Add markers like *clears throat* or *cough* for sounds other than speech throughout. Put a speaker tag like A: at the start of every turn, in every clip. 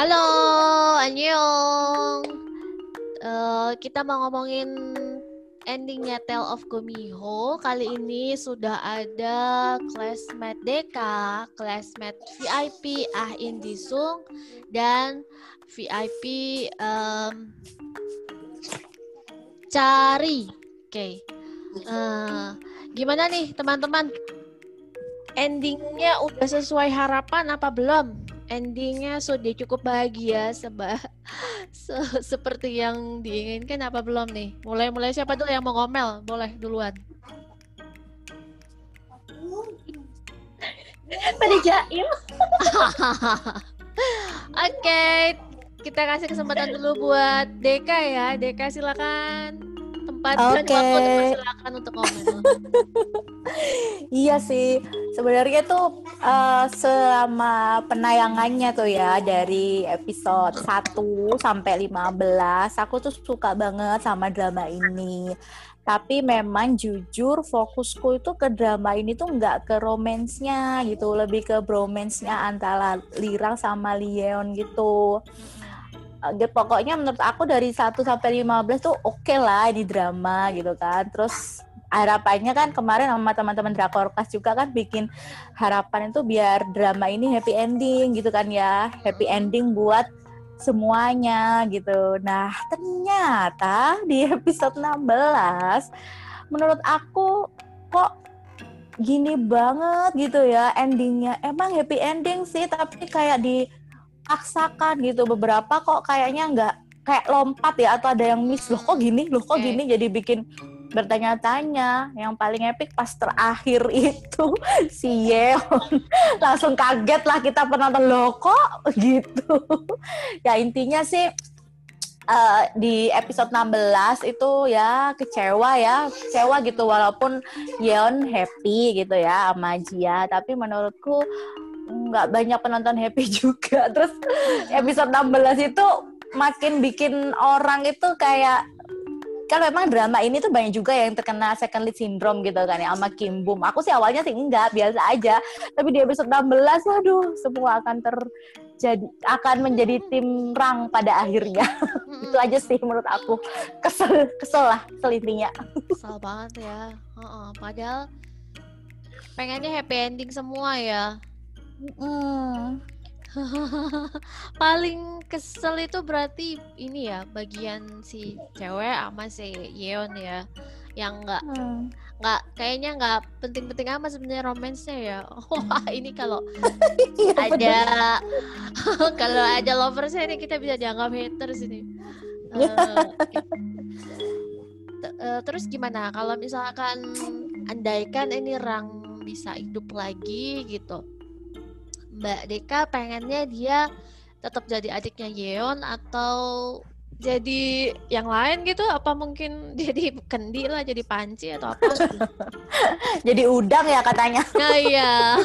A: Halo, Annyeong. Uh, kita mau ngomongin endingnya Tale of Gomiho. Kali ini sudah ada classmate Deka, classmate VIP Ah Indisung, dan VIP um, Cari. Oke. Okay. Uh, gimana nih teman-teman? Endingnya udah sesuai harapan apa belum? Endingnya sudah cukup bahagia seba *laughs* se seperti yang diinginkan apa belum nih? Mulai-mulai siapa dulu yang mau ngomel? Boleh duluan.
B: Pada. *laughs*
A: Oke, kita kasih kesempatan dulu buat Deka ya. Deka silakan tempat
C: Oke. Okay.
A: silakan untuk komen. *laughs*
C: iya sih, sebenarnya tuh uh, selama penayangannya tuh ya dari episode 1 sampai 15, aku tuh suka banget sama drama ini. Tapi memang jujur fokusku itu ke drama ini tuh nggak ke romansnya gitu, lebih ke bromance-nya antara Lirang sama Leon gitu gitu pokoknya menurut aku dari 1 sampai 15 tuh oke okay lah di drama gitu kan. Terus harapannya kan kemarin sama teman-teman Drakorkas juga kan bikin harapan itu biar drama ini happy ending gitu kan ya. Happy ending buat semuanya gitu. Nah, ternyata di episode 16 menurut aku kok gini banget gitu ya endingnya. Emang happy ending sih, tapi kayak di paksakan gitu beberapa kok kayaknya nggak kayak lompat ya atau ada yang miss loh kok gini loh kok gini jadi bikin bertanya-tanya. Yang paling epic pas terakhir itu *laughs* si Yeon. *laughs* Langsung kaget lah kita penonton loh kok gitu? *laughs* Ya intinya sih uh, di episode 16 itu ya kecewa ya. Kecewa gitu walaupun Yeon happy gitu ya sama Jia. Tapi menurutku nggak banyak penonton happy juga. Terus episode 16 itu makin bikin orang itu kayak kan memang drama ini tuh banyak juga yang terkena second lead syndrome gitu kan ya sama Kim Boom. Aku sih awalnya sih enggak, biasa aja. Tapi di episode 16 aduh, semua akan terjadi akan menjadi tim rang pada akhirnya. *laughs* itu aja sih menurut aku. Kesel, kesel lah selintinya.
A: Kesel banget ya. Uh -uh. Padahal pengennya happy ending semua ya. Mm. *laughs* Paling kesel itu berarti ini ya bagian si cewek sama si Yeon ya yang nggak hmm. nggak hmm. kayaknya nggak penting-penting amat sebenarnya romansnya ya. *laughs* Wah ini kalau *laughs* iya, ada kalau ada loversnya ini kita bisa dianggap haters ini. Uh, uh, terus gimana kalau misalkan andaikan ini Rang bisa hidup lagi gitu Mbak Deka pengennya dia tetap jadi adiknya Yeon atau jadi yang lain gitu? Apa mungkin *laughs* jadi kendi lah jadi panci atau apa? *laughs*
C: Jadi udang ya katanya. *laughs*
A: Nah iya.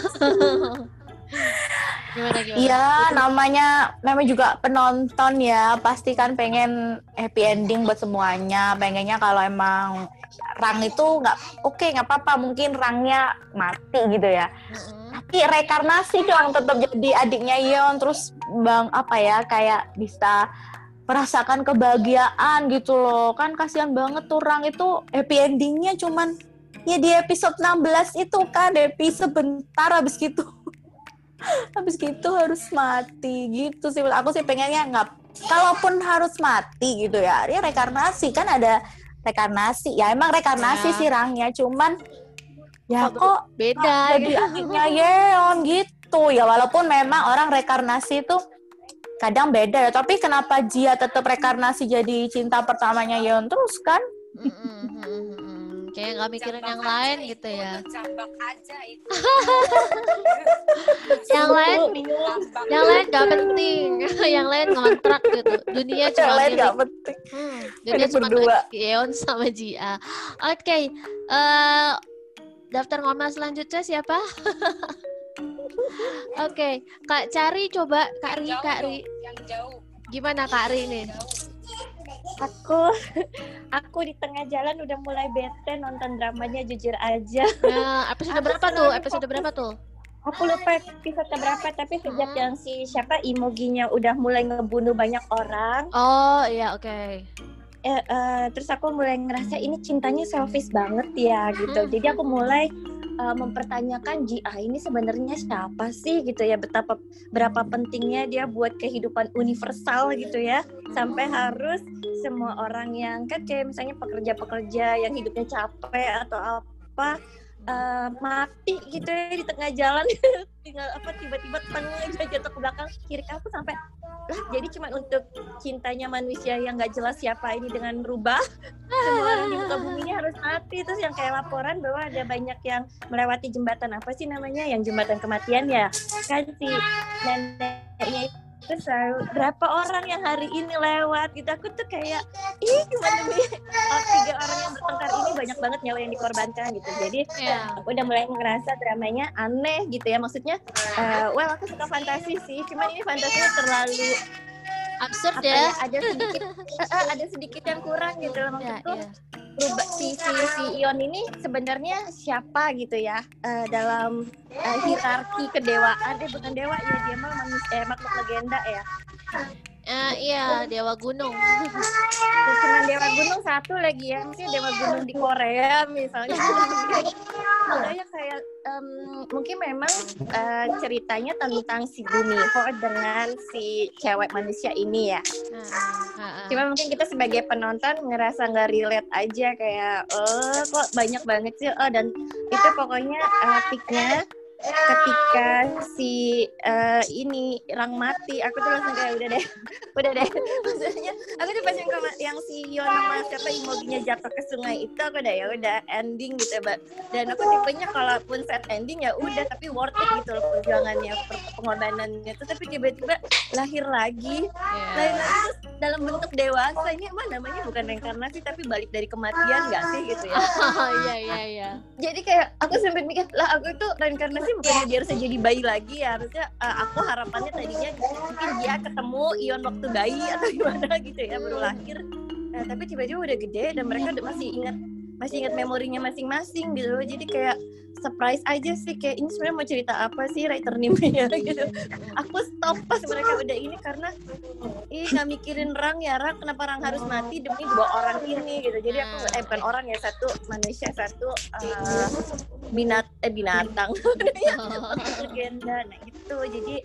C: Gimana gimana? Iya namanya namanya juga penonton ya. Pasti kan pengen happy ending buat semuanya. Pengennya kalau emang rang itu nggak oke okay, nggak apa-apa. Mungkin rangnya mati gitu ya. Mm -hmm tapi rekarnasi dong tetap jadi adiknya Yeon. Terus bang apa ya kayak bisa merasakan kebahagiaan gitu loh. Kan kasihan banget tuh orang itu happy endingnya cuman ya di episode 16 itu kan happy sebentar habis gitu. *laughs* Habis gitu harus mati gitu sih. Aku sih pengennya nggak kalaupun harus mati gitu ya ya rekarnasi kan ada rekarnasi. Ya emang rekarnasi ya. sih rangnya cuman ya kok, kok
A: beda
C: jadi adiknya Yeon gitu. Ya walaupun memang orang rekarnasi itu kadang beda ya. Tapi kenapa Jia tetap rekarnasi jadi cinta pertamanya Yeon terus kan? Mm
A: -hmm. kayak nggak mikirin yang lain gitu ya.
B: aja itu. *laughs*
A: Yang lain yang lain gak penting. *laughs* Yang lain ngontrak gitu. Dunia cuma
C: yang lain gak penting.
A: Hmm, dunia cuma Yeon sama Jia. Oke okay. uh, eh, Daftar ngomel selanjutnya siapa? *laughs* Oke, okay. Kak Cari coba Kak Ri, Kak Ri. Yang jauh. Gimana Kak Ri ini?
B: Aku *laughs* aku di tengah jalan udah mulai bete nonton dramanya jujur aja.
A: Nah, episode berapa tuh? Episode berapa tuh?
B: aku lupa episode berapa tapi sejak hmm. yang si siapa emoginya udah mulai ngebunuh banyak orang
A: oh iya oke okay.
B: Eh, uh, terus aku mulai ngerasa ini cintanya selfish banget ya gitu. Hmm. jadi aku mulai uh, mempertanyakan GA ini sebenarnya siapa sih gitu ya. Betapa berapa pentingnya dia buat kehidupan universal gitu ya. Sampai harus semua orang yang kan kayak misalnya pekerja-pekerja yang hidupnya capek atau apa uh, mati gitu ya di tengah jalan. *laughs* Tinggal apa tiba-tiba tengah aja jatuh ke belakang kiri aku sampai lah jadi cuma untuk cintanya manusia yang nggak jelas siapa ini dengan rubah *laughs* semua orang di muka bumi harus mati. Terus yang kayak laporan bahwa ada banyak yang melewati jembatan apa sih namanya? Yang jembatan kematian ya? Kan si neneknya terus selalu berapa orang yang hari ini lewat gitu? Aku tuh kayak ih cuma demi oh, tiga orang yang bertengkar ini banyak banget nyawa yang dikorbankan gitu. Jadi yeah. aku udah mulai ngerasa dramanya aneh gitu ya. Maksudnya uh, well aku suka fantasi sih. Cuman ini fantasinya terlalu
A: absurd ya. ya?
B: Ada sedikit uh, *laughs* ada sedikit yang kurang gitu. Loh maksudku yeah, yeah berubah si si si Ion ini sebenarnya siapa gitu ya uh, dalam uh, hierarki kedewaan eh bukan dewa ya dia mah manusia eh, makhluk legenda ya
A: Uh, iya, Dewa Gunung.
B: Cuma Dewa Gunung satu lagi ya, mungkin Dewa Gunung di Korea misalnya. *laughs* Makanya kayak um, mungkin memang uh, ceritanya tentang si Gumiho dengan si cewek manusia ini ya. Uh, Cuma mungkin kita sebagai penonton ngerasa nggak relate aja kayak, oh kok banyak banget sih, oh dan itu pokoknya uh, peaknya ketika si uh, ini Rang mati aku tuh langsung kayak udah deh *laughs* udah deh. Maksudnya aku tuh pas yang, yang si Yon sama siapa Imoginya jatuh ke sungai itu aku udah ya udah ending gitu ya dan aku tipenya kalaupun set ending ya udah tapi worth it gitu loh perjuangannya pengorbanannya tuh. Tapi tiba-tiba lahir lagi. Yeah. lahir lagi terus dalam bentuk dewasa. Ini emang namanya bukan reinkarnasi tapi balik dari kematian gak sih gitu ya? *laughs*
A: Iya iya iya.
B: Jadi kayak aku sempat mikir lah aku itu reinkarnasi bukannya dia harus jadi bayi lagi ya. Harusnya uh, aku harapannya tadinya mungkin dia ketemu Ion waktu bayi atau *laughs* gimana gitu ya baru lahir. Uh, tapi tiba-tiba udah gede dan mereka udah masih ingat masih ingat memorinya masing-masing gitu jadi kayak surprise aja sih kayak ini sebenarnya mau cerita apa sih writer nimnya *laughs* gitu. Aku stop pas mereka udah ini karena ih nggak mikirin rang ya rang kenapa rang harus mati demi dua orang ini? Gitu. Jadi aku eh bukan orang ya satu manusia satu uh, binat eh binatang. *laughs* Legenda nah itu jadi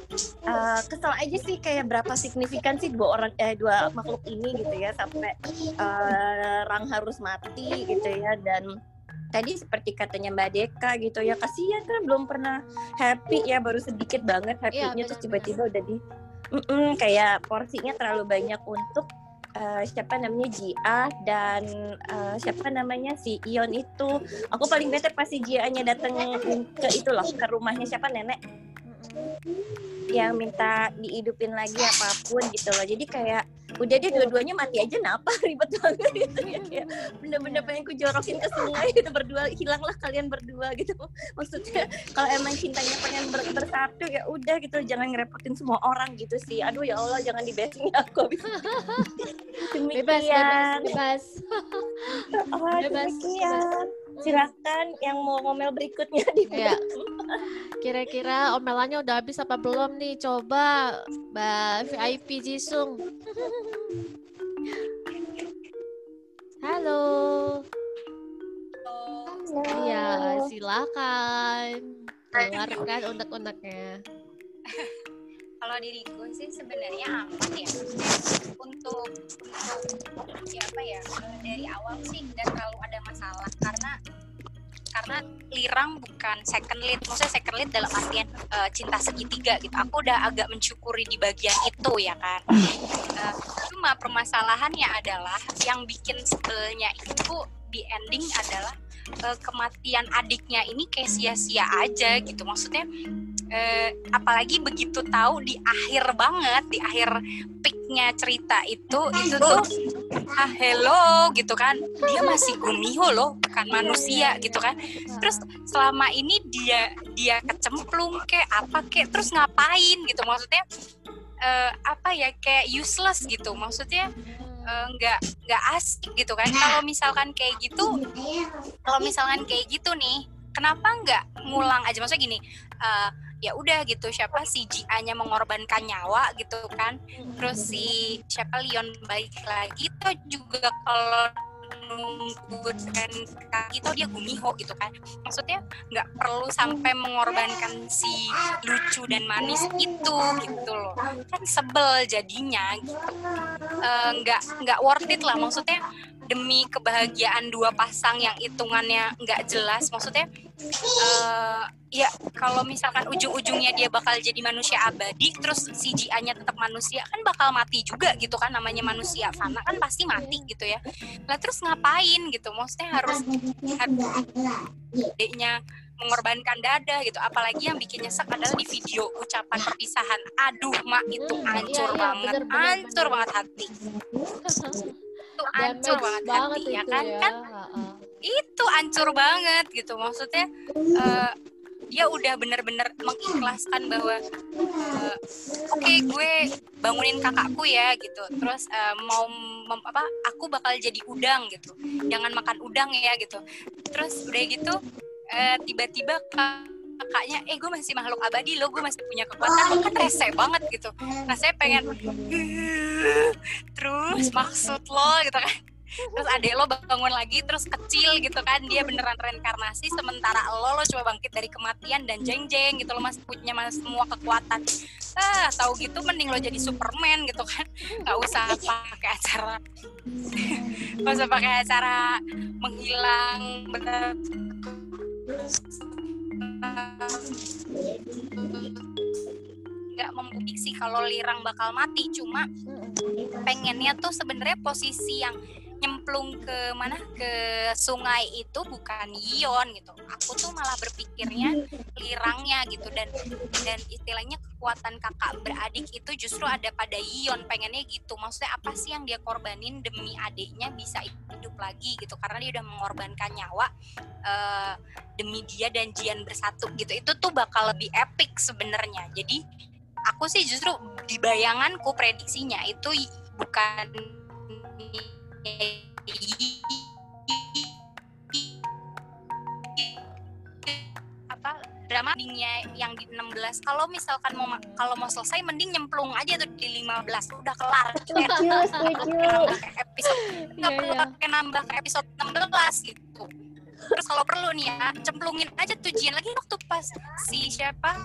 B: uh, kesal aja sih kayak berapa signifikan sih dua orang eh dua makhluk ini gitu ya sampai uh, rang harus mati gitu ya dan tadi seperti katanya Mbak Deka gitu ya kasihan kan belum pernah happy ya baru sedikit banget iya, happynya ya, terus tiba-tiba udah di mm -mm, kayak porsinya terlalu banyak untuk uh, siapa namanya Jia dan uh, siapa namanya si Ion itu. Aku paling bete pas si Jia-nya datang ke itu loh ke rumahnya siapa nenek? Yang minta dihidupin lagi apa pun gitu loh. Jadi kayak udah dia dua-duanya mati aja napa *laughs* ribet banget gitu ya kayak bener-bener pengen ku jorokin ke sungai gitu berdua hilanglah kalian berdua gitu. Maksudnya kalau emang cintanya pengen ber bersatu ya udah gitu jangan ngerepotin semua orang gitu sih. Aduh ya Allah jangan di basing aku *laughs*
A: bebas bebas bebas.
B: Oh, bebas, bebas silahkan yang mau ngomel berikutnya di ya.
A: Kira-kira omelannya udah habis apa belum nih? Coba Mbak VIP Jisung. Halo. Iya, silakan. Keluarkan unek-uneknya.
D: Kalau diriku sih sebenarnya aman ya. Untuk untuk ya apa ya dari awal sih nggak terlalu ada masalah. Karena karena lirang bukan second lead maksudnya second lead dalam artian uh, cinta segitiga gitu. Aku udah agak mencukuri di bagian itu ya kan. Uh, cuma permasalahannya adalah yang bikin sebelnya itu di ending adalah uh, kematian adiknya ini kayak sia-sia aja gitu. Maksudnya uh, apalagi begitu tahu di akhir banget di akhir peaknya cerita itu itu tuh ah hello gitu kan. Dia masih gumiho loh bukan manusia gitu kan. Terus selama ini dia dia kecemplung kayak apa kayak terus ngapain gitu. Maksudnya uh, apa ya kayak useless gitu. Maksudnya Eh, nggak nggak asik gitu kan. Kalau misalkan kayak gitu kalau misalkan kayak gitu nih kenapa nggak ngulang aja? Maksudnya gini uh, ya udah gitu siapa si Jia-nya mengorbankan nyawa gitu kan. Terus si siapa Leon baik lagi tuh juga kalau dan kaki tuh dia gumiho gitu kan. Maksudnya nggak perlu sampai mengorbankan si lucu dan manis itu gitu loh. Kan sebel jadinya gitu. Eh, nggak nggak worth it lah. Maksudnya demi kebahagiaan dua pasang yang hitungannya nggak jelas. Maksudnya eh, ya kalau misalkan ujung-ujungnya dia bakal jadi manusia abadi terus CGI-nya tetap manusia kan bakal mati juga gitu kan. Namanya manusia fana kan pasti mati gitu ya. Lah terus ngapain gitu. Maksudnya harus adiknya mengorbankan dada gitu. Apalagi yang bikin nyesek adalah di video ucapan perpisahan. Aduh mak itu
A: Hmm,
D: hancur
A: iya, iya,
D: banget.
A: bener, bener,
D: hancur
A: bener.
D: banget hati. Itu *laughs* hancur
A: Damage
D: banget, hati ya kan?
A: ya.
D: kan
A: Ha-ha.
D: itu hancur banget gitu. Maksudnya eh, dia udah bener-bener mengikhlaskan bahwa eh, oke gue bangunin kakakku ya gitu. Terus eh, mau mem- apa aku bakal jadi udang gitu. Jangan makan udang ya gitu. Terus udah gitu eh, tiba-tiba kak- kakaknya eh gue masih makhluk abadi lo gue masih punya kekuatan. Kan rese banget gitu. Nah saya pengen terus maksud lo gitu kan terus adek lo bangun lagi terus kecil gitu kan dia beneran reinkarnasi sementara lo lo coba bangkit dari kematian dan jeng jeng gitu lo masih punya mas semua kekuatan. Ah tahu gitu mending lo jadi Superman gitu kan. Nggak usah pakai acara nggak usah pakai acara menghilang bener. Nggak memprediksi kalau Lirang bakal mati cuma pengennya tuh sebenarnya posisi yang nyemplung ke mana ke sungai itu bukan Ion gitu. Aku tuh malah berpikirnya lirangnya gitu dan dan istilahnya kekuatan kakak beradik itu justru ada pada Ion pengennya gitu. Maksudnya apa sih yang dia korbanin demi adiknya bisa hidup lagi gitu karena dia udah mengorbankan nyawa eh, demi dia dan Jian bersatu gitu. Itu tuh bakal lebih epic sebenarnya. Jadi aku sih justru di bayanganku prediksinya itu bukan apa drama endingnya yang di 16 kalau misalkan mau ma- kalau mau selesai mending nyemplung aja tuh di 15 udah kelar.
B: Setuju, setuju.
D: episode nggak
A: Iya,
D: perlu
A: iya.
D: pakai nambah ke episode 16 gitu. Terus kalau perlu nih ya cemplungin aja tuh Jian lagi waktu pas si siapa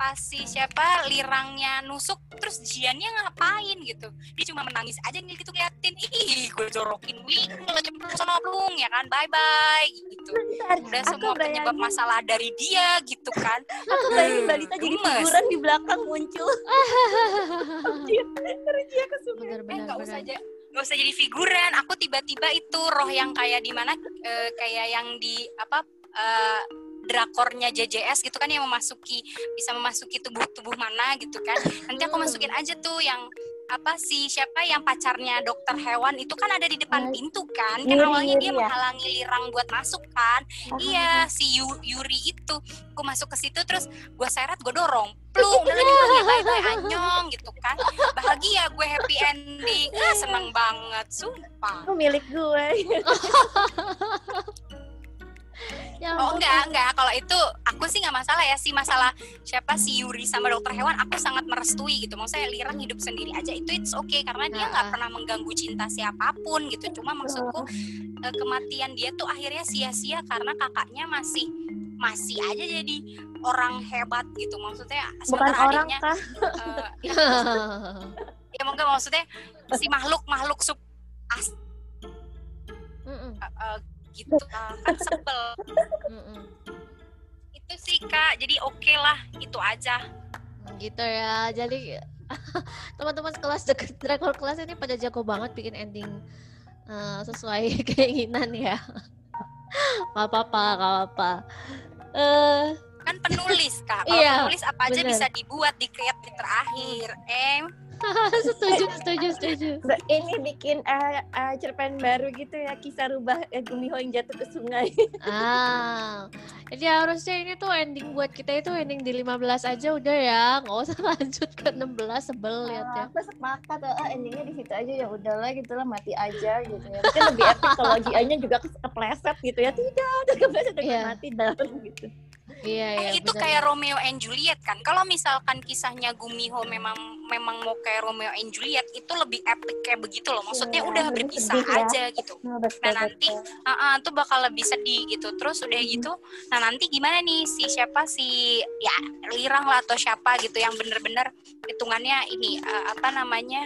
D: pas si siapa lirangnya nusuk terus Jiannya ngapain gitu. Dia cuma menangis aja nih gitu ngeliatin. Ih gue jorokin wih lo cemplung sama plung ya kan? Bye bye gitu.
B: Bentar,
D: udah
B: aku
D: semua penyebab
B: bayangin-
D: masalah dari dia gitu kan.
B: Aku bayangin Balita jadi figuran di belakang muncul. *laughs* Terus dia ke sungai.
A: bener
D: eh nggak usah aja nggak usah jadi figuran. Aku tiba-tiba itu roh yang kayak di mana eh, kayak yang di apa eh, drakornya JJS gitu kan yang memasuki bisa memasuki tubuh-tubuh mana gitu kan. Nanti aku masukin aja tuh yang apa sih siapa yang pacarnya dokter hewan itu kan ada di depan
B: Ah,
D: pintu kan. Kan
B: Yuri,
D: awalnya dia
B: Yuri ya?
D: menghalangi lirang buat masuk kan. Iya si Yu- Yuri itu. Aku masuk ke situ terus gue seret gue dorong. *laughs* Plung udah ya bye bye anyong gitu kan. Bahagia gue happy ending. Ah, seneng banget sumpah.
B: Aku milik gue. *laughs*
A: Ya
D: Oh enggak enggak. Kalau itu aku sih nggak masalah ya. Sih masalah siapa si Yuri sama dokter hewan aku sangat merestui gitu. Maksudnya Lirang hidup sendiri aja itu it's okay. Karena dia nggak
A: Nah.
D: pernah mengganggu cinta siapa pun gitu. Cuma maksudku eh, kematian dia tuh akhirnya sia-sia karena kakaknya masih masih aja jadi orang hebat gitu. Maksudnya
B: Bukan orang
D: adiknya
B: kah?
D: eh, *laughs* ya, ya mungkin maksudnya si makhluk makhluk sub as
A: Mm-mm,
D: eh, gitu kan sebel. Itu sih kak. Jadi oke lah itu aja.
A: Gitu ya. Jadi *laughs* teman-teman kelas drakor kelas ini pada jago banget bikin ending eh, sesuai *laughs* keinginan ya. Gak apa-apa gak apa-apa. Eh
D: kan penulis kak. *laughs* Kalau
A: Iya,
D: penulis apa aja
A: bener.
D: bisa dibuat di create di terakhir eh *laughs*
A: setuju setuju setuju
B: Ini bikin eh, eh, cerpen baru gitu ya kisah rubah eh, Gumiho yang jatuh ke sungai. *laughs*
A: ah jadi harusnya ini tuh ending buat kita itu ending di 15 aja udah ya nggak usah *laughs* lanjut ke 16 sebel liatnya
B: Aku sepakat oh, endingnya di situ aja ya udahlah gitu lah mati aja gitu ya. Mungkin lebih epic kalau Jianya juga kepleset gitu ya. Tidak, udah kepleset udah
A: Iya.
B: mati dalam gitu.
A: Iya, iya.
D: Eh, itu
A: bener.
D: kayak Romeo and Juliet kan. Kalau misalkan kisahnya Gumiho memang memang mau kayak Romeo and Juliet itu lebih epic kayak begitu loh. Maksudnya
B: Iya,
D: udah berpisah
B: sedih ya.
D: aja gitu.
B: Oh, betul,
D: Nah, nanti
B: betul.
D: Ah, ah, tuh bakal lebih sedih gitu. Terus udah gitu, nah nanti gimana nih si siapa si ya Lirang lah atau siapa gitu yang bener-bener hitungannya ini eh, apa namanya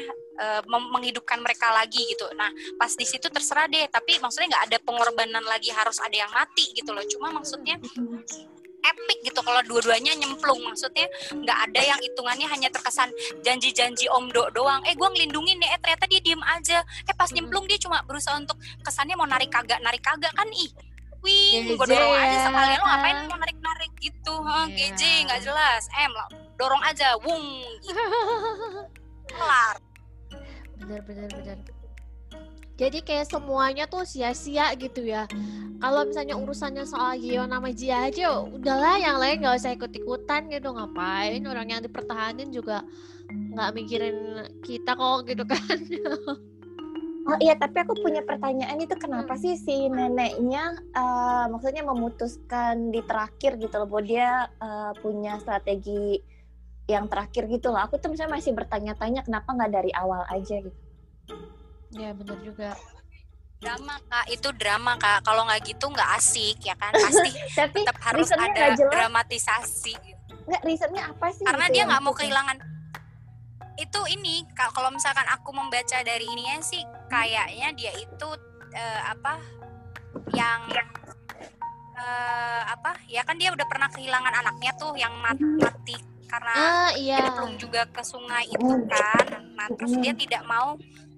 D: mem- menghidupkan mereka lagi gitu. Nah pas di situ terserah deh. Tapi maksudnya nggak ada pengorbanan lagi harus ada yang mati gitu loh. Cuma maksudnya epic gitu kalau dua-duanya nyemplung. Maksudnya nggak ada yang hitungannya hanya terkesan janji-janji om do doang. Eh gue ngelindungin nih eh ternyata dia diem aja. Eh pas nyemplung dia cuma berusaha untuk kesannya mau narik kagak narik kagak kan? Ih wih gue dorong aja
A: ya.
D: sekalian lo ngapain mau narik narik gitu ha
A: Iya.
D: GJ nggak jelas. Em lo dorong aja. Wung gitu. *laughs* kelar.
A: Bener bener bener jadi kayak semuanya tuh sia-sia gitu ya kalau misalnya urusannya soal Gio nama Jia aja udahlah yang lain nggak usah ikut-ikutan gitu ngapain orang yang dipertahanin juga nggak mikirin kita kok gitu *laughs* kan
B: Oh iya, tapi aku punya pertanyaan itu kenapa sih si neneknya eh, maksudnya memutuskan di terakhir gitu loh, bahwa dia eh, punya strategi yang terakhir gitu loh. Aku tuh misalnya masih bertanya-tanya kenapa nggak dari awal aja gitu.
A: Ya bener juga.
D: Drama kak. Itu drama kak. Kalau nggak gitu nggak asik ya kan? *laughs* Pasti
B: Tapi
D: tetap harus ada dramatisasi.
B: Nggak reasonnya apa sih?
D: karena
B: gitu
D: dia nggak mau kehilangan itu ini Kak, kalau misalkan aku membaca dari ininya sih kayaknya dia itu eh, apa yang eh, apa ya kan dia udah pernah kehilangan anaknya tuh yang mat- mati karena
A: ah iya.
D: nyemplung juga ke sungai itu kan. Nah terus dia tidak mau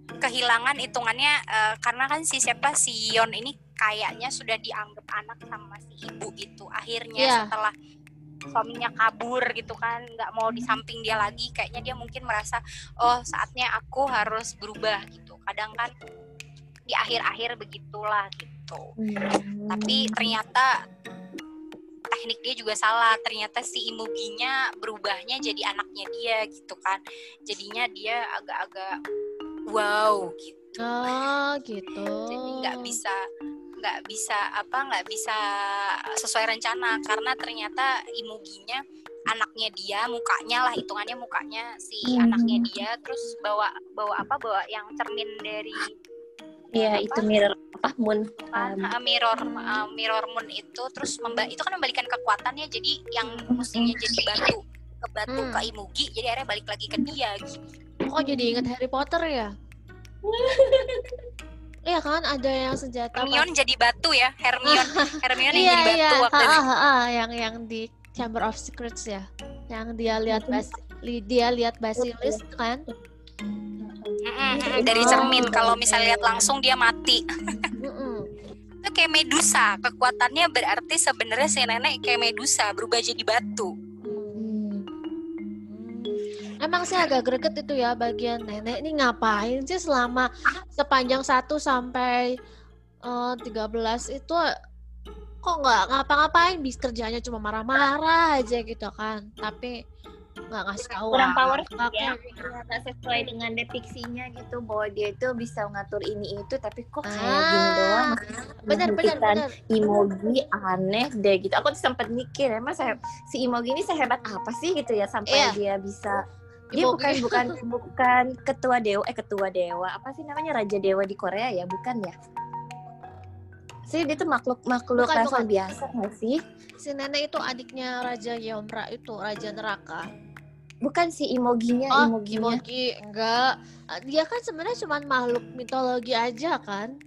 D: kehilangan hitungannya eh, karena kan si siapa si Yon ini kayaknya sudah dianggap anak sama si ibu itu akhirnya
A: Iya.
D: setelah suaminya kabur gitu kan nggak mau di samping dia lagi kayaknya dia mungkin merasa oh saatnya aku harus berubah gitu. Kadang kan di akhir-akhir begitulah gitu.
B: Hmm.
D: tapi ternyata teknik dia juga salah. Ternyata si Imuginya berubahnya jadi anaknya dia gitu kan. Jadinya dia agak-agak wow gitu
A: oh *laughs* gitu
D: jadi nggak bisa nggak bisa apa nggak bisa sesuai rencana karena ternyata Imuginya anaknya dia mukanya lah hitungannya mukanya si
B: Hmm.
D: anaknya dia terus bawa bawa apa bawa yang cermin dari
B: Iya,
D: apa?
B: itu mirror apa moon.
D: kan
B: Um,
D: uh, mirror uh, mirror moon itu terus memba itu kan membalikan kekuatannya jadi yang mestinya jadi batu ke batu
A: Hmm.
D: ke Imugi jadi akhirnya balik lagi ke dia gitu.
A: Kok jadi inget Harry Potter ya? *laughs* Iya kan ada yang senjata
D: Hermione jadi batu ya Hermione. *laughs* Hermione yang
A: iya
D: jadi
A: iya.
D: batu waktu
A: ha,
D: itu
A: yang yang di Chamber of Secrets ya. Yang dia lihat bas li- dia lihat Basilisk kan?
D: Mm-mm, dari cermin. kalau misalnya lihat langsung dia mati. Itu kayak Medusa. Kekuatannya berarti sebenarnya si nenek kayak Medusa berubah jadi batu.
A: Emang sih agak greget itu ya bagian nenek ini ngapain sih selama sepanjang 1 sampai eh, 13 itu kok nggak ngapa-ngapain? Bis kerjanya cuma marah-marah aja gitu kan tapi nggak ngasih tahu
B: kurang power ya ternyata sesuai dengan depiksinya gitu bahwa dia itu bisa ngatur ini itu tapi kok kayak
A: Ah,
B: gini doang
A: bener bener bener
B: Imogi aneh deh gitu. Aku tuh sempat mikir emang saya si Imogi ini sehebat apa sih? gitu ya sampai
A: Iya.
B: dia bisa dia bukan bukan *laughs* bukan ketua dewa eh ketua dewa. Apa sih namanya? Raja dewa di Korea ya? Bukan ya? Sih dia tuh makhluk makhluk
A: Bukan,
B: level
A: bukan.
B: biasa nggak sih?
A: Si nenek itu adiknya Raja Yeomra itu Raja Neraka.
B: Bukan si Imoginya
A: oh
B: Imoginya.
A: Imogi. Enggak. Dia kan sebenarnya cuma makhluk mitologi aja kan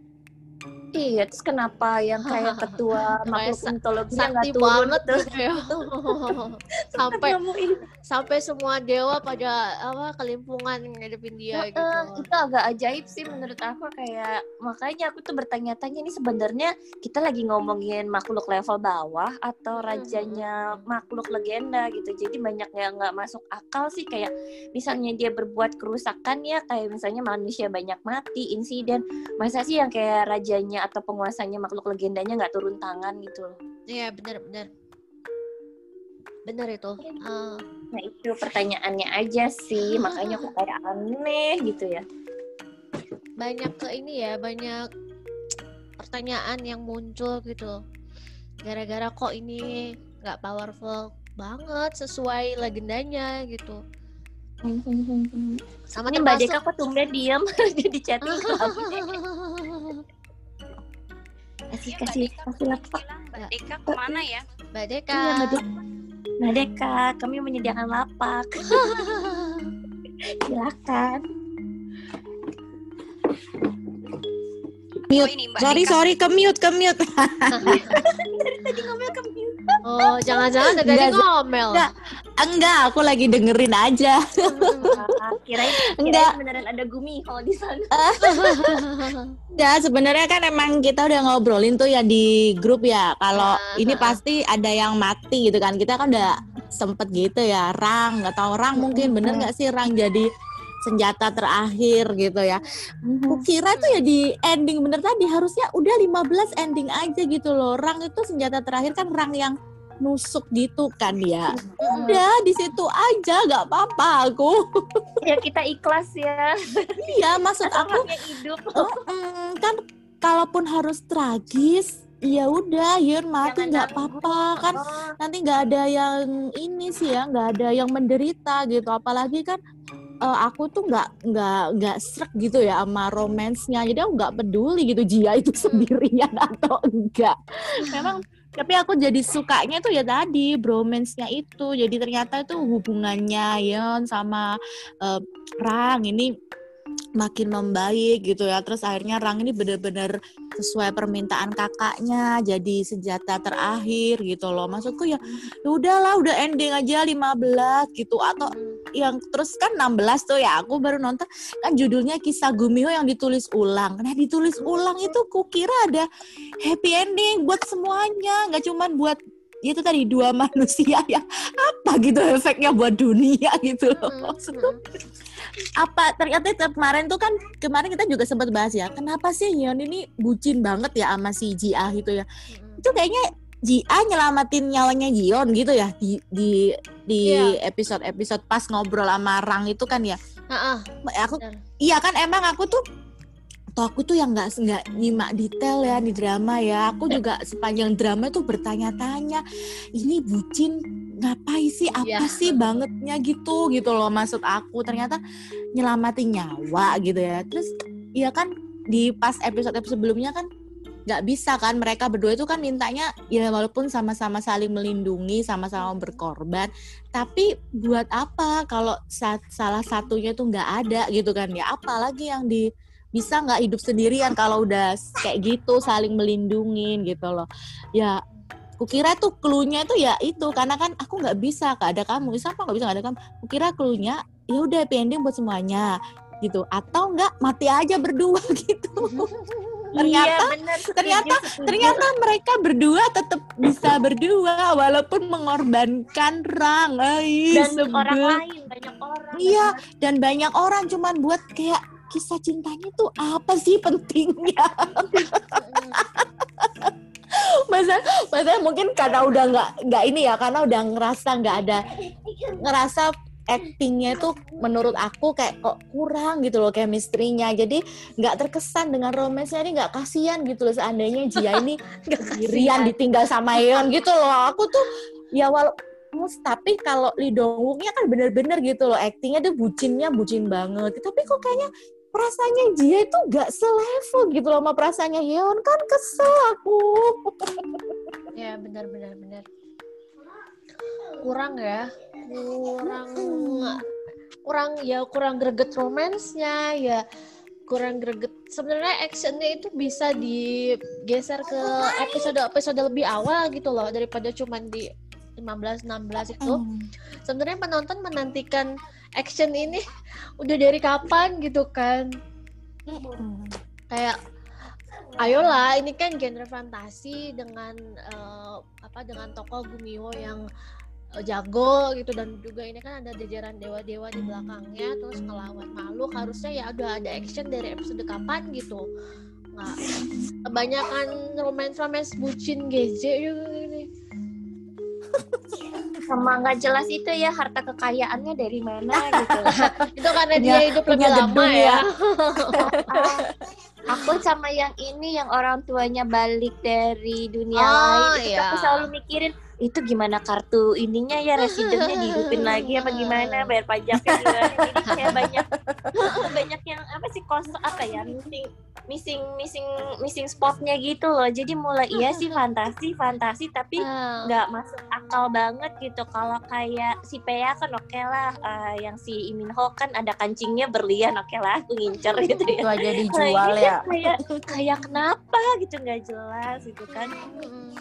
B: iya terus kenapa yang kayak *laughs* ketua makhluk mitologinya nggak turun
A: banget
B: terus
A: gitu ya. *laughs* *laughs* Sampai sampai semua dewa pada apa kelimpungan ngadepin dia
B: Heeh,
A: gitu.
B: itu agak ajaib sih menurut aku kayak makanya aku tuh bertanya-tanya ini sebenarnya kita lagi ngomongin makhluk level bawah atau rajanya makhluk legenda gitu. Jadi banyak yang nggak masuk akal sih kayak misalnya dia berbuat kerusakan ya kayak misalnya manusia banyak mati insiden. Masa sih yang kayak rajanya atau penguasanya makhluk legendanya nggak turun tangan gitu loh.
A: Iya bener bener. Itu. Eh,
B: nah itu pertanyaannya aja sih makanya aku kayak aneh gitu ya.
A: Banyak ke ini ya banyak pertanyaan yang muncul gitu gara-gara kok ini nggak powerful banget sesuai legendanya gitu.
B: Sama ini Mbak Deka kok tumben diam *laughs* di chatting *laughs* kasih kasih kasih lapak
D: Mbak Deka ke mana ya
A: Mbak Deka
B: iya, Mbak Deka kami menyediakan lapak *laughs* silakan
C: mute. Oh, ini, sorry, Dika. sorry, ke mute, ke mute.
A: Dari *laughs* *laughs* tadi ngomel ke mute. Oh, jangan-jangan dari tadi ngomel.
C: Enggak, enggak, aku lagi dengerin aja.
B: kirain, enggak beneran ada gumi kalau di sana. *laughs*
C: ya, sebenarnya kan emang kita udah ngobrolin tuh ya di grup ya. Kalau uh, ini pasti ada yang mati gitu kan. Kita kan udah sempet gitu ya, rang, nggak tahu rang mungkin bener nggak sih rang jadi senjata terakhir gitu ya. Mhm. Kira tuh ya di ending bener tadi harusnya udah 15 ending aja gitu loh. Rang itu senjata terakhir kan rang yang nusuk gitu kan ya. Udah di situ aja nggak apa-apa aku.
B: Ya kita ikhlas ya.
C: iya, maksud aku hidup. kan kalaupun harus tragis Iya udah, Yun mati nggak apa-apa kan nanti nggak ada yang ini sih ya, nggak ada yang menderita gitu. Apalagi kan uh, aku tuh nggak nggak nggak serak gitu ya sama romansnya jadi aku nggak peduli gitu Jia itu sendirian *laughs* atau enggak memang tapi aku jadi sukanya tuh ya tadi bromance-nya itu. Jadi ternyata itu hubungannya Yon sama uh, Rang ini makin membaik gitu ya. Terus akhirnya Rang ini bener-bener sesuai permintaan kakaknya jadi senjata terakhir gitu loh. Maksudku ya, ya udahlah udah ending aja 15 gitu. Atau yang terus kan 16 tuh ya aku baru nonton. Kan judulnya kisah Gumiho yang ditulis ulang. Nah ditulis ulang itu kukira ada happy ending buat semuanya. Nggak cuma buat itu tadi dua manusia *laughs* ya apa gitu efeknya buat dunia gitu loh. Maksudku apa ternyata kemarin tuh kan kemarin kita juga sempat bahas ya kenapa sih Yeon ini bucin banget ya sama si Jia gitu ya? Itu kayaknya Jia nyelamatin nyawanya Jion gitu ya di di di yeah. episode episode pas ngobrol sama Rang itu kan ya? Uh-uh. aku iya kan emang aku tuh atau aku tuh yang nggak nggak nyimak detail ya di drama ya. Aku juga sepanjang drama tuh bertanya-tanya ini bucin ngapain sih? Apa yeah. sih bangetnya gitu? Gitu loh maksud aku. Ternyata nyelamatin nyawa gitu ya. Terus iya kan di pas episode episode sebelumnya kan nggak bisa kan mereka berdua itu kan mintanya ya walaupun sama-sama saling melindungi sama-sama berkorban tapi buat apa kalau salah satunya tuh nggak ada gitu kan ya? Apalagi yang di bisa nggak hidup sendirian kalau udah kayak gitu saling melindungi gitu loh. Ya kukira tuh klunya tuh ya itu karena kan aku nggak bisa gak ada kamu. Siapa nggak bisa gak ada kamu? Kukira klunya ya udah pending buat semuanya gitu. Atau enggak mati aja berdua *laughs* gitu. *laughs* Ternyata iya, bener, ternyata ternyata mereka berdua tetap bisa berdua walaupun mengorbankan rang.
B: Ay, dan sebel. orang lain banyak orang
C: iya dan banyak orang cuman buat kayak kisah cintanya tuh apa sih pentingnya? *laughs* masa masa mungkin karena udah nggak nggak ini ya karena udah ngerasa nggak ada ngerasa actingnya itu menurut aku kayak kok kurang gitu loh chemistry-nya. Jadi nggak terkesan dengan romansnya ini nggak kasihan gitu loh seandainya Jia ini *laughs* sendirian ditinggal sama Yeon gitu loh. Aku tuh ya walau tapi kalau Lee Dong Wooknya kan bener-bener gitu loh. Actingnya tuh bucinnya bucin banget. Tapi kok kayaknya perasaannya dia itu gak selevel gitu loh sama perasaannya Yeon. Kan kesel aku.
A: Ya benar benar benar. Kurang ya. Kurang kurang ya kurang greget romansnya ya. Kurang greget. Sebenarnya actionnya itu bisa digeser ke episode episode lebih awal gitu loh daripada cuman di 15 16 itu. Mm. sebenarnya penonton menantikan action ini udah dari kapan gitu kan? Kayak ayolah ini kan genre fantasi dengan uh, apa dengan tokoh Gumiho yang uh, jago gitu. Dan juga ini kan ada jajaran dewa-dewa di belakangnya terus ngelawan makhluk. Harusnya ya udah ada action dari episode kapan gitu. Nggak kebanyakan romance romance bucin juga ini
B: sama nggak jelas itu ya harta kekayaannya dari mana gitu *laughs*
A: itu karena dia hidup lebih lama ya, ya.
B: aku sama yang ini yang orang tuanya balik dari dunia oh, lain iya. aku selalu mikirin itu gimana kartu ininya ya residennya dihidupin lagi apa gimana? Bayar pajaknya gimana? Jadi kayak *laughs* banyak *laughs* banyak yang apa sih kos apa ya missing missing missing missing spotnya gitu loh. Jadi mulai iya sih *laughs* fantasi fantasi tapi nggak masuk akal banget gitu. Kalau kayak si Pea kan oke lah eh, yang si Imin Ho kan ada kancingnya berlian oke lah aku ngincer gitu ya.
C: Itu aja
B: Nah,
C: dijual
B: ini
C: ya.
B: kayak kayak kenapa gitu nggak jelas gitu kan.
A: Mm-mm.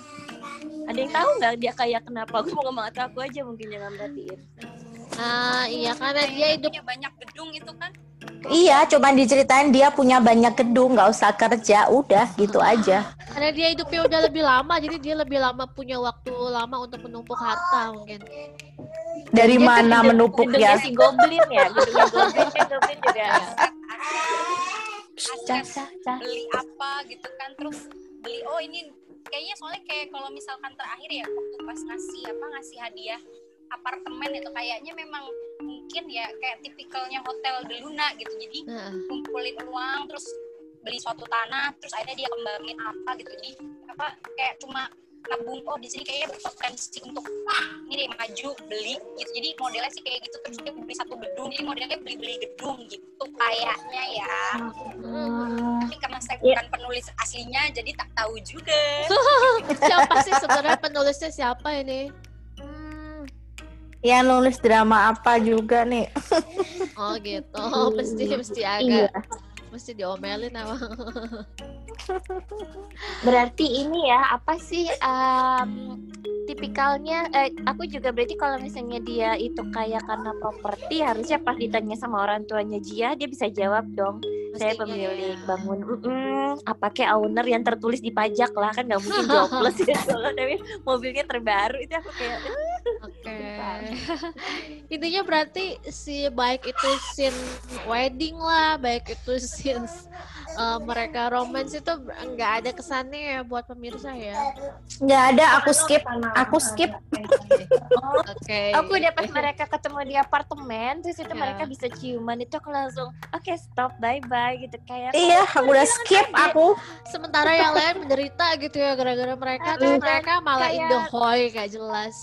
B: Ada yang tahu nggak dia kayak kenapa aku mau ngomong atau aku aja mungkin jangan berartiin
A: Ah, iya karena dia hidup
D: punya banyak gedung itu kan
C: Iya, cuman diceritain dia punya banyak gedung, nggak usah kerja, udah gitu aja.
A: karena dia hidupnya udah lebih lama jadi dia lebih lama punya waktu lama untuk menumpuk harta mungkin.
C: Dari
B: Dia kan
C: mana
B: gedung-
C: menumpuk
B: gedungnya
C: ya?
B: si Goblin ya gedungnya Goblin kan Goblin juga
C: cah.
D: beli apa gitu kan terus beli oh ini kayaknya soalnya kayak kalau misalkan terakhir ya waktu pas ngasih apa ngasih hadiah apartemen itu kayaknya memang mungkin ya kayak tipikalnya hotel de Luna gitu. Jadi
A: Nah,
D: kumpulin uang terus beli suatu tanah terus akhirnya dia kembangin apa gitu. Jadi apa kayak cuma nabung oh di sini kayaknya berpotensi untuk ini deh maju beli gitu. Jadi modelnya sih kayak gitu terus dia beli satu gedung. Jadi modelnya beli beli gedung gitu kayaknya ya. Tapi karena saya bukan penulis aslinya jadi tak tahu juga. *laughs*
A: Siapa sih sebenarnya penulisnya? Siapa ini? Hmm,
C: Ya nulis drama apa juga nih?
A: oh gitu. Oh, mesti mesti
B: iya.
A: agak mesti diomelin apa? *laughs*
B: berarti ini ya apa sih em, tipikalnya eh, aku juga berarti kalau misalnya dia itu kaya karena properti harusnya pas ditanya sama orang tuanya Jia dia bisa jawab dong saya
A: Mestinya
B: pemilik
A: ya.
B: bangun mm apa kayak owner yang tertulis di pajak lah kan nggak mungkin jobless *laughs* ya soalnya tapi mobilnya terbaru itu aku kayak
A: Oke. Intinya berarti si baik itu scene wedding lah, baik itu scene uh, mereka romance itu nggak ada kesannya ya buat pemirsa ya.
C: Nggak ada, aku skip. Aku skip.
A: Oke.
B: aku udah pas mereka ketemu di apartemen terus itu
A: Ya.
B: mereka bisa ciuman itu aku langsung oke stop bye bye gitu kayak
C: Iya, aku udah skip aku.
A: Sementara yang lain menderita gitu ya gara-gara mereka terus
B: Aduh,
A: mereka malah in
B: kayak-
A: the hoy kayak jelas.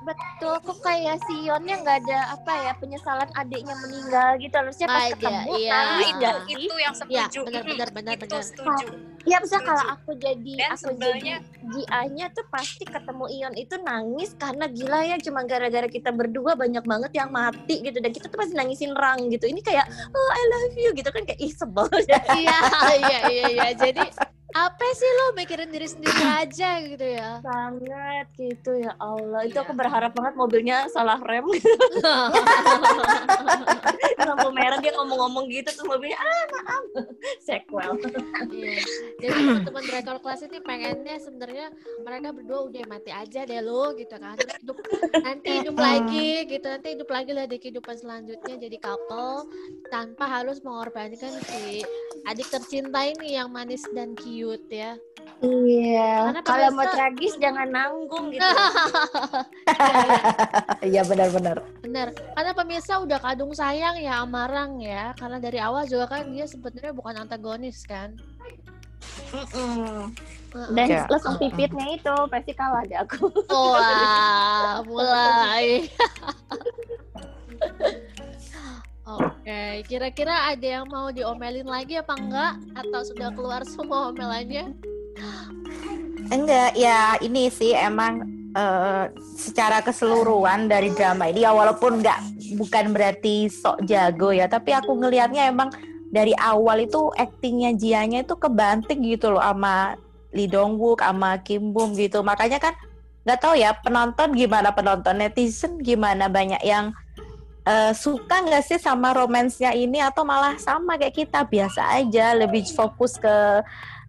B: Betul, kok kayak si Yonnya nggak ada apa ya penyesalan adiknya meninggal gitu harusnya pas ketemu
A: iya.
B: nangis
A: Ah.
B: nggak sih?
D: itu yang
A: Iya,
D: setuju
A: benar,
D: Mm-mm,
A: benar, benar,
D: itu
A: benar.
D: setuju
B: Iya, misalnya kalau
D: Setuju.
B: aku jadi
D: dan
B: aku
D: sebelnya
B: jadi Gia-nya tuh pasti ketemu Ion itu nangis karena gila ya cuma gara-gara kita berdua banyak banget yang mati gitu dan kita tuh pasti nangisin rang gitu. Ini kayak oh I love you gitu kan kayak ih sebel ya.
A: Iya, iya, iya, iya. Jadi apa sih lo mikirin diri sendiri aja gitu ya?
B: banget gitu ya Allah. Itu
A: Iya.
B: aku berharap banget mobilnya salah rem gitu. *laughs* *laughs* lampu merah dia ngomong-ngomong gitu terus mobilnya ah maaf *laughs* sequel.
A: Iya. Jadi teman-teman Drakor kelas ini pengennya sebenarnya mereka berdua udah mati aja deh lo gitu kan. Terus hidup, nanti hidup lagi gitu. Nanti hidup lagi lah di kehidupan selanjutnya jadi couple tanpa harus mengorbankan si adik tercinta ini yang manis dan cute ya.
B: Iya.
A: Karena
B: Kalau mau tragis jangan nanggung gitu. *laughs*
C: Iya benar-benar.
A: Bener. Karena pemirsa udah kadung sayang ya Amarang ya. Karena dari awal juga kan dia sebenarnya bukan antagonis kan.
B: Mm-mm.
A: Heeh.
B: Dan
C: Ya.
B: lesung pipitnya itu pasti kalah deh aku.
A: Wah, mulai. *laughs* *laughs* Kira-kira ada yang mau diomelin lagi apa enggak? Atau sudah keluar semua omelannya?
C: Enggak, ya ini sih emang eh, secara keseluruhan dari drama ini ya walaupun enggak bukan berarti sok jago ya, tapi aku ngelihatnya emang dari awal itu aktingnya Jianya itu kebanting gitu loh sama Lee Dong Wook sama Kim Bum gitu. Makanya kan nggak tahu ya penonton gimana penonton netizen gimana banyak yang eh, suka nggak sih sama romansnya ini atau malah sama kayak kita biasa aja lebih fokus ke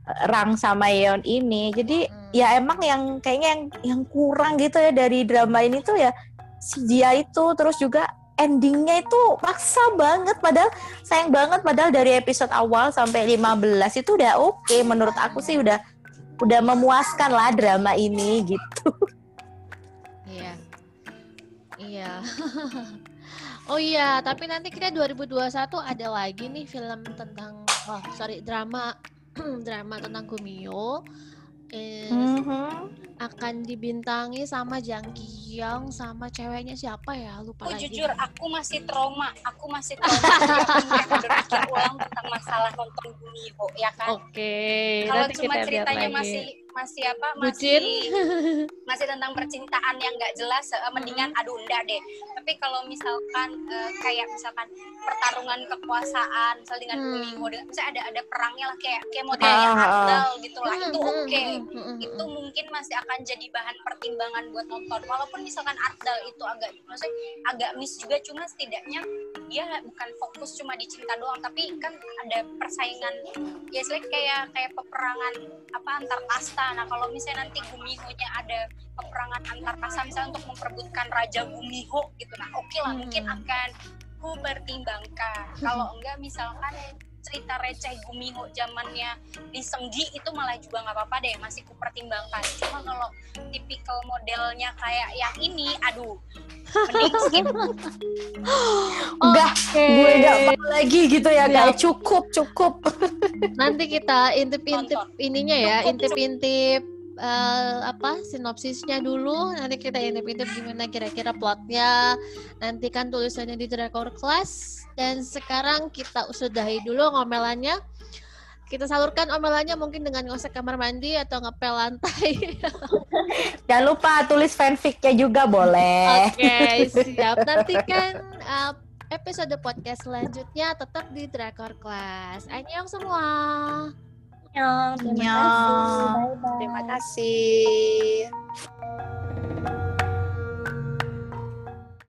C: eh, Rang sama Yeon ini. Jadi ya emang yang kayaknya yang yang kurang gitu ya dari drama ini tuh ya si Jia itu terus juga endingnya itu maksa banget padahal sayang banget padahal dari episode awal sampai 15 itu udah oke menurut aku sih udah udah memuaskan lah drama ini gitu.
A: Iya. Iya. *laughs* oh iya, tapi nanti kita 2021 ada lagi nih film tentang oh sorry drama *clears throat* drama tentang Gumio. Eh,
C: Mhm.
A: akan dibintangi sama Jang Kyung sama ceweknya siapa ya lupa
D: aku
A: lagi.
D: jujur aku masih trauma aku masih trauma aku berpikir ulang tentang masalah nonton Gumiho ya kan
A: Oke,
D: kalau
A: nanti
D: cuma
A: kita lihat
D: ceritanya
A: lagi.
D: masih masih apa?
A: Bucin?
D: masih *laughs* masih tentang percintaan yang nggak jelas eh, mendingan aduh enggak deh. Tapi kalau misalkan eh, kayak misalkan pertarungan kekuasaan misal dengan
A: Hmm.
D: Dengan misalnya ada ada perangnya lah kayak kayak modelnya
C: Ah, ah, ah.
D: Ardal gitu lah itu oke.
A: hmm, hmm,
D: itu mungkin masih akan jadi bahan pertimbangan buat nonton. Walaupun misalkan Ardal itu agak maksudnya agak miss juga cuma setidaknya dia bukan fokus cuma di cinta doang. Tapi kan ada persaingan ya kayak kayak peperangan apa antar kasta nah kalau misalnya nanti Gumiho-nya ada peperangan antar kasta misalnya untuk memperebutkan Raja Gumiho gitu nah oke lah
A: Hmm.
D: mungkin akan ku pertimbangkan kalau enggak misalkan cerita receh Gumiho zamannya di Senggi itu malah juga nggak apa-apa deh masih ku pertimbangkan cuma kalau tipikal modelnya kayak yang ini aduh mending skip. *laughs*
C: Udah, gue gak mau lagi gitu ya kayak cukup cukup.
A: Nanti kita intip-intip ininya ya, intip-intip eh, apa sinopsisnya dulu. Nanti kita intip-intip gimana kira-kira plotnya. Nanti kan tulisannya di Drakor Class. Dan sekarang kita sudahi dulu ngomelannya. Kita salurkan omelannya mungkin dengan ngosek kamar mandi atau ngepel lantai. *laughs*
C: Jangan lupa tulis fanficnya juga boleh.
A: Oke, *laughs* siap. Nantikan uh, episode podcast selanjutnya tetap di Drakor Class. Annyeong semua.
B: Terima kasih. Bye -bye.
C: Terima kasih.